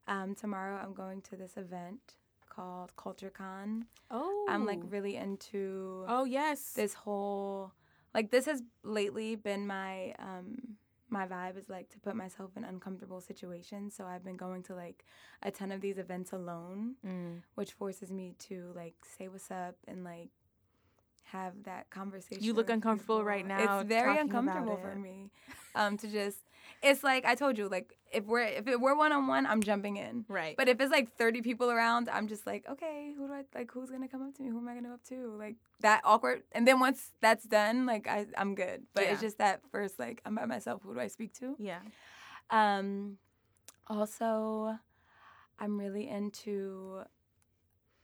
Um, tomorrow I'm going to this event called Culture Con. oh, I'm like really into oh yes, this whole like this has lately been my um my vibe is like to put myself in uncomfortable situations so i've been going to like a ton of these events alone Mm. which forces me to like say what's up and like have that conversation You look uncomfortable people. right now it's very uncomfortable for me um to just it's like i told you like if we're if it, we're one-on-one i'm jumping in right. but if it's like 30 people around, I'm just like, okay, who do I like? Who's gonna come up to me? Who am I gonna go up to? Like that awkward. And then once that's done, like I, I'm good. But Yeah. it's just that first, like I'm by myself. Who do I speak to? yeah, Um, also, I'm really into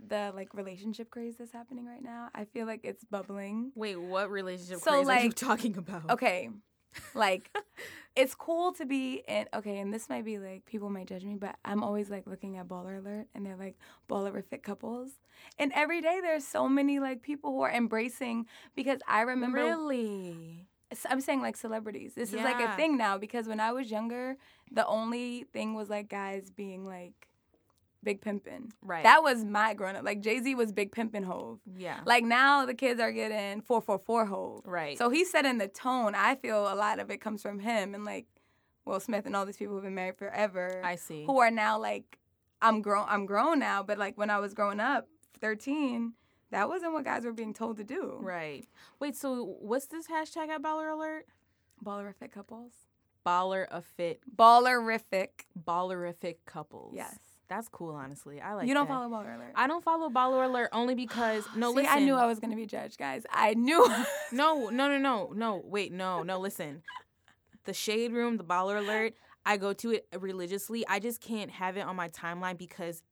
the like relationship craze that's happening right now. I feel like it's bubbling. wait, what relationship So, craze are you talking about? Okay. Like <laughs> it's cool to be in okay, and this might be like people might judge me, but I'm always like looking at baller alert and they're like baller fit couples. And every day there's so many like people who are embracing because I remember really? I'm saying like celebrities. This is like a thing now because when I was younger, the only thing was like guys being like Big Pimpin'. Right. That was my growing up. Like Jay Z was Big Pimpin' Hove. yeah. Like now the kids are getting 444 Hove. Right. So he's setting the tone. I feel a lot of it comes from him and like Will Smith and all these people who've been married forever. I see. Who are now like I'm grown I'm grown now, but like when I was growing up, 13, that wasn't what guys were being told to do. Right. Wait, so what's this hashtag at Baller Alert? Ballerific couples. Baller of fit, Ballerific. ballerific couples. Yes. That's cool, honestly. I like you don't that. follow Baller Alert. I don't follow Baller Alert only because no, See, listen. I knew I was gonna be judged, guys. I knew. <laughs> No, no, no, no, no. Wait, no, no. Listen, the shade room, the Baller Alert. I go to it religiously. I just can't have it on my timeline because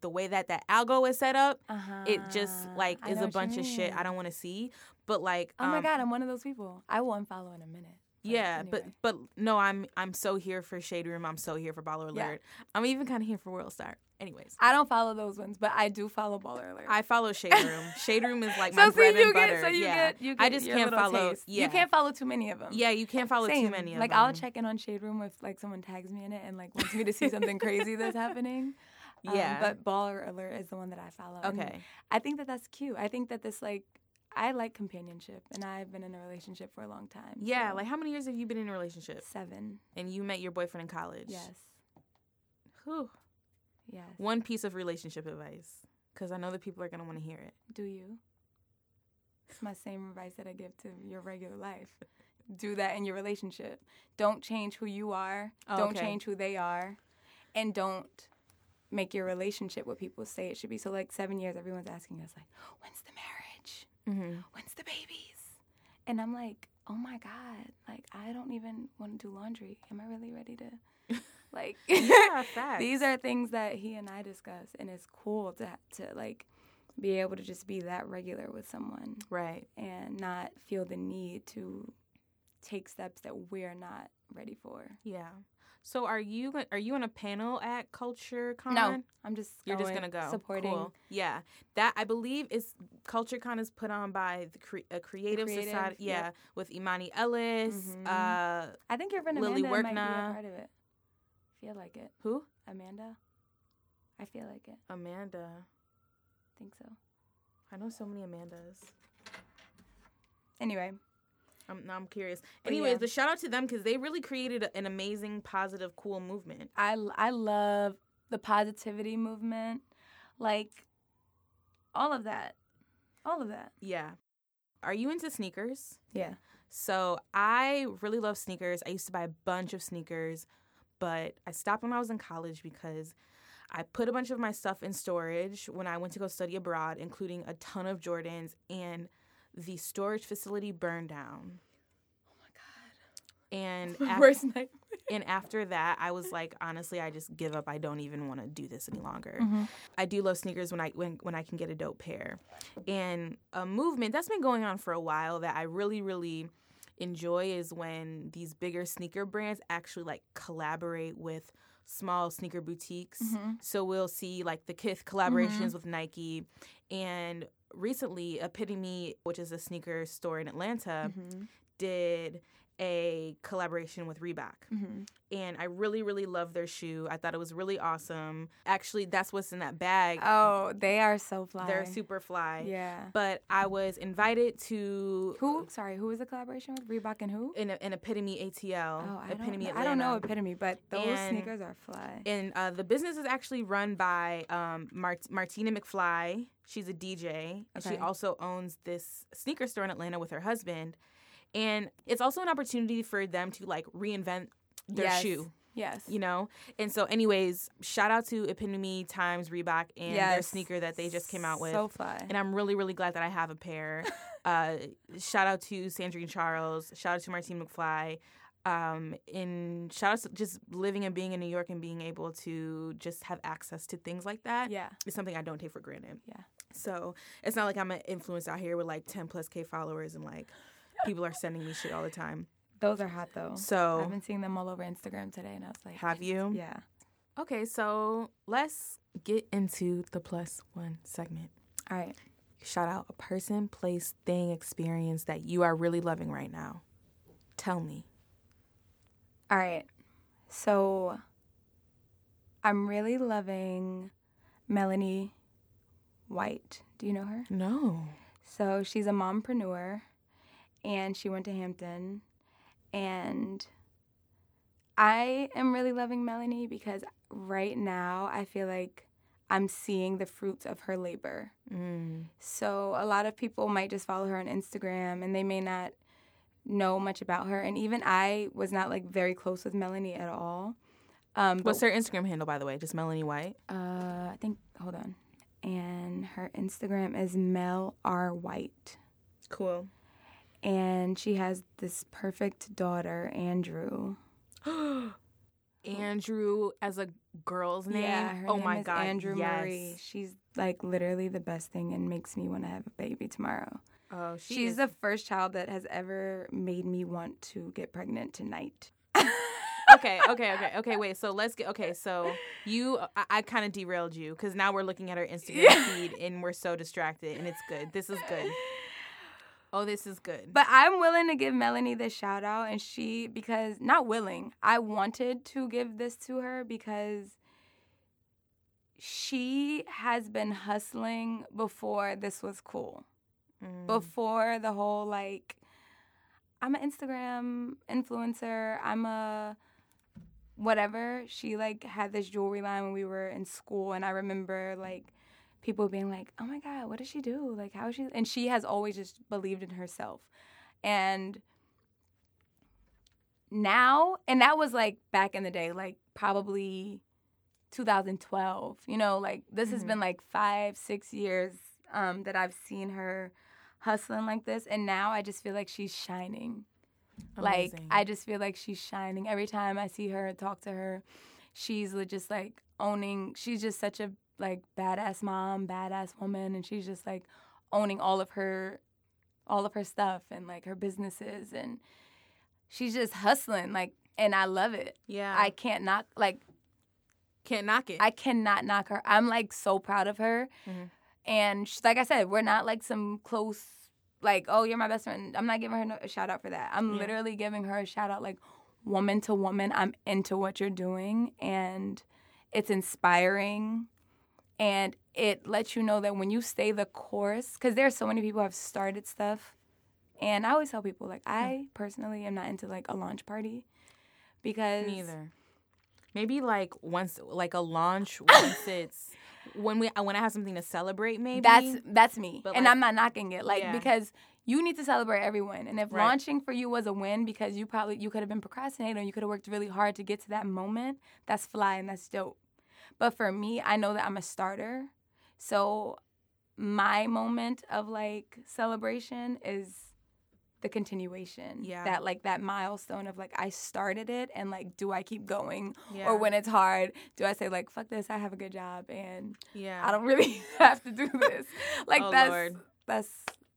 the way that that algo is set up, uh-huh. it just like I is a bunch of shit I don't want to see. But like, Oh my um, god, I'm one of those people. I will unfollow in a minute. Yeah, anyway. but but no, I'm I'm so here for Shade Room. I'm so here for Baller Alert. Yeah. I'm even kind of here for World Star. Anyways, I don't follow those ones, but I do follow Baller Alert. I follow Shade Room. <laughs> Shade Room is like so my see, bread you and get butter. so you yeah. get you get I just can't follow. taste. Yeah, You can't follow too many of them. Yeah, you can't follow Same. too many of them. like them. I'll check in on Shade Room if like someone tags me in it and like wants me to see <laughs> something crazy that's happening. Um, Yeah. but Baller Alert is the one that I follow. Okay. I think that that's cute. I think that this like I like companionship, and I've been in a relationship for a long time. Yeah, so- like how many years have you been in a relationship? seven. And you met your boyfriend in college? Yes. Whew. Yes. One piece of relationship advice, because I know that people are gonna want to hear it. Do you? It's my same advice that I give to your regular life. Do that in your relationship. Don't change who you are. Oh, don't okay. change who they are. And don't make your relationship what people say it should be. So like seven years, everyone's asking us like, when's the marriage? Mm-hmm. When's the babies? And I'm like, oh my God, like I don't even want to do laundry. Am I really ready to <laughs> like Yeah, <laughs> these are things that he and I discuss and it's cool to to like be able to just be that regular with someone right. and not feel the need to take steps that we're not ready for. Yeah. So are you are you on a panel at Culture Con? No, I'm just You're just going, gonna go supporting Cool. Yeah, that I believe is Culture Con is put on by the cre- a creative, Creative, society. yep. Yeah, with Imani Ellis. Mhm. Uh, I think your friend Lily Amanda might be part of it. Feel like it. who? Amanda? I feel like it. Amanda. think so. I know so many Amandas. Anyway, I'm now I'm curious. But Anyways, yeah. the shout out to them because they really created an amazing, positive, cool movement. I I love the positivity movement, like all of that, all of that. Yeah. Are you into sneakers? Yeah. So I really love sneakers. I used to buy a bunch of sneakers, but I stopped when I was in college because I put a bunch of my stuff in storage when I went to go study abroad, including a ton of Jordans, and the storage facility burned down. Oh my And god. <laughs> af- Worst night. and after that, I was like, honestly, I just give up. I don't even want to do this any longer. Mhm. I do love sneakers when I when when I can get a dope pair. And a movement that's been going on for a while that I really really enjoy is when these bigger sneaker brands actually like collaborate with small sneaker boutiques. Mhm. So we'll see like the Kith collaborations with Nike and recently Epitome, which is a sneaker store in Atlanta, Mhm. did a collaboration with Reebok Mhm. and I really, really love their shoe. I thought it was really awesome. Actually, that's what's in that bag. Oh, they are so fly. They're super fly. Yeah. But I was invited to Who? Sorry, who was the collaboration with Reebok and who? in an Epitome ATL. Oh, I Epitome don't. I don't know. Epitome, but those And- sneakers are fly. And uh, the business is actually run by um, Mart- Martina McFly. She's a DJ. And She also owns this sneaker store in Atlanta with her husband. And it's also an opportunity for them to like reinvent their Yes. shoe. Yes. you know and so anyways shout out to epitome times reebok and their sneaker that they just came out with So fly. and i'm really really glad that i have a pair <laughs> uh, shout out to sandrine charles shout out to martine mcfly um, in shout out to just living and being in new york and being able to just have access to things like that yeah. is something i don't take for granted Yeah. so it's not like i'm an influencer out here with like 10 plus k followers and like people are sending me shit all the time Those are hot though. so I've been seeing them all over Instagram today, and I was like, have you yeah. Okay, so let's get into the plus one segment. All right. Shout out a person, place, thing, experience that you are really loving right now. Tell me. All right. So I'm really loving Melanie White. Do you know her? No. So she's a mompreneur and she went to Hampton. And I am really loving Melanie because right now I feel like I'm seeing the fruits of her labor. Mm. So a lot of people might just follow her on Instagram and they may not know much about her. And even I was not like very close with Melanie at all. Um, What's her Instagram handle, by the way? Just Melanie White. uh, I think hold on. And her Instagram is Mel R White. Cool. And she has this perfect daughter, Andrew. <gasps> Andrew as a girl's name. Yeah, oh name my god. Andrew yes. Marie. She's like literally the best thing and makes me want to have a baby tomorrow. Oh, she She's is- the first child that has ever made me want to get pregnant tonight. okay, okay, okay, okay. Wait, so let's get okay. So you, I, I kind of derailed you because now we're looking at her Instagram feed and we're so distracted, and it's good. This is good. <laughs> Oh, this is good. But I'm willing to give Melanie this shout out, and she, because not willing, I wanted to give this to her because she has been hustling before this was cool. Mm. Before the whole like, I'm an Instagram influencer, I'm a whatever. She like had this jewelry line when we were in school, and I remember like people being like, "Oh my god, what does she do? Like, how is she?" And she has always just believed in herself, and now, and that was like back in the day, like probably 2012. You know, like this has Mhm. been like five, six years um, that I've seen her hustling like this, and now I just feel like she's shining. Like I just feel like she's shining every time I see her, talk to her. She's just like owning. She's just such a like badass mom, badass woman, and she's just like owning all of her, all of her stuff and like her businesses, and she's just hustling. Like, and I love it. yeah, I can't knock like can't knock it. I cannot knock her. I'm like so proud of her. Mhm. And she's, like I said, we're not like some close, like, oh, you're my best friend. I'm not giving her no, a shout out for that. I'm Yeah. literally giving her a shout out, like, woman to woman. I'm into what you're doing. And it's inspiring. And it lets you know that when you stay the course, because there are so many people who have started stuff. And I always tell people, like, I personally am not into like a launch party because Neither. Maybe like once, like a launch once <coughs> it's when we when I have something to celebrate. Maybe That's that's me, But, and like- I'm not knocking it. Like Yeah. because you need to celebrate everyone, and if Right. launching for you was a win because you probably you could have been procrastinating, or you could have worked really hard to get to that moment. That's fly and that's dope. But for me, I know that I'm a starter, so my moment of like celebration is the continuation. Yeah. That like that milestone of like I started it and like do I keep going yeah. or when it's hard do I say like fuck this I have a good job and yeah. I don't really <laughs> have to do this. <laughs> Like Oh, that's Lord. that's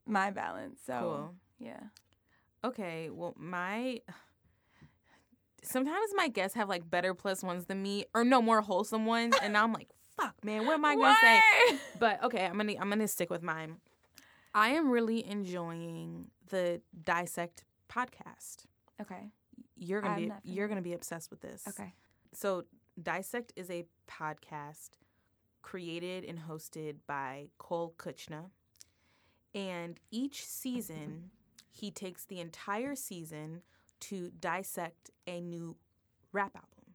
my balance. So Cool. yeah. Okay, well, my sometimes my guests have like better plus ones than me, or no more wholesome ones, and I'm like, fuck, man, what am I gonna say? <laughs> But okay, I'm gonna I'm gonna stick with mine. I am really enjoying the dissect podcast. Okay. You're gonna I'm be you're gonna be obsessed with this. Okay. So dissect is a podcast created and hosted by Cole Kuchna, and each season he takes the entire season to dissect a new rap album.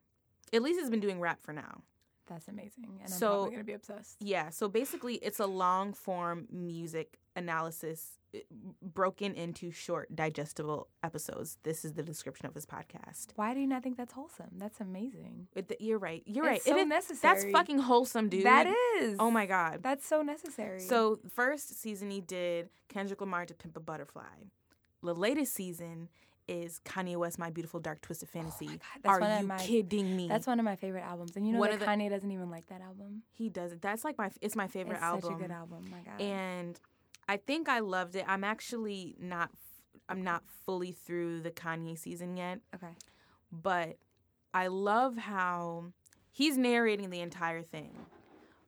At least he's been doing rap for now. That's amazing. And I'm probably gonna be obsessed. Yeah, so basically it's a long form music analysis broken into short digestible episodes. This is the description of his podcast. Why do you not think that's wholesome? That's amazing. It, you're right. You're It's right. so It is- necessary. That's fucking wholesome, dude. That is. Oh my god. That's so necessary. So first season he did Kendrick Lamar to Pimp a Butterfly. The latest season is Kanye West, My Beautiful Dark Twisted oh Fantasy. Oh that's Are you my- kidding me? that's one of my favorite albums. And you know One that the- Kanye doesn't even like that album. he does it. That's like my it's my favorite it's album. such a good album. My God. and I think I loved it. I'm actually not I'm not fully through the Kanye season yet, okay. but I love how he's narrating the entire thing.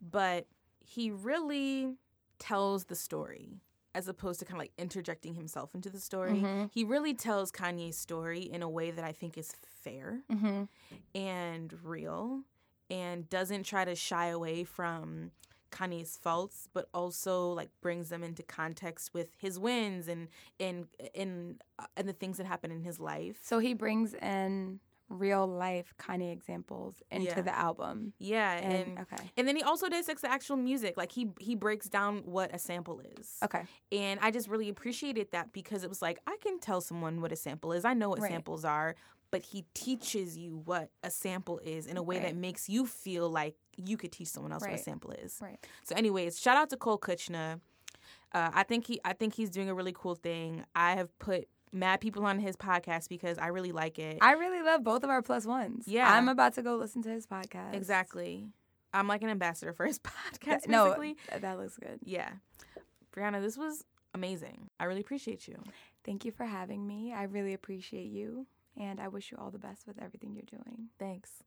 But he really tells the story as opposed to kind of like interjecting himself into the story. Mhm. He really tells Kanye's story in a way that I think is fair Mm-hmm. and real and doesn't try to shy away from Kanye's faults, but also like brings them into context with his wins and and and uh, and the things that happen in his life. So he brings in real life Kanye examples into Yeah. the album. Yeah, And, and okay. and then he also dissects the actual music. Like he he breaks down what a sample is. Okay. And I just really appreciated that because it was like I can tell someone what a sample is. I know what Right. samples are, but he teaches you what a sample is in a way that makes you feel like you could teach someone else what a sample is. Right. So, anyways, shout out to Cole Kuchna. Uh, I think he I think he's doing a really cool thing. I have put mad people on his podcast because I really like it. I really love both of our plus ones. Yeah. I'm about to go listen to his podcast. exactly. I'm like an ambassador for his <laughs> podcast, No, basically. that looks good. Yeah. Brianna, this was amazing. I really appreciate you. Thank you for having me. I really appreciate you. And I wish you all the best with everything you're doing. Thanks.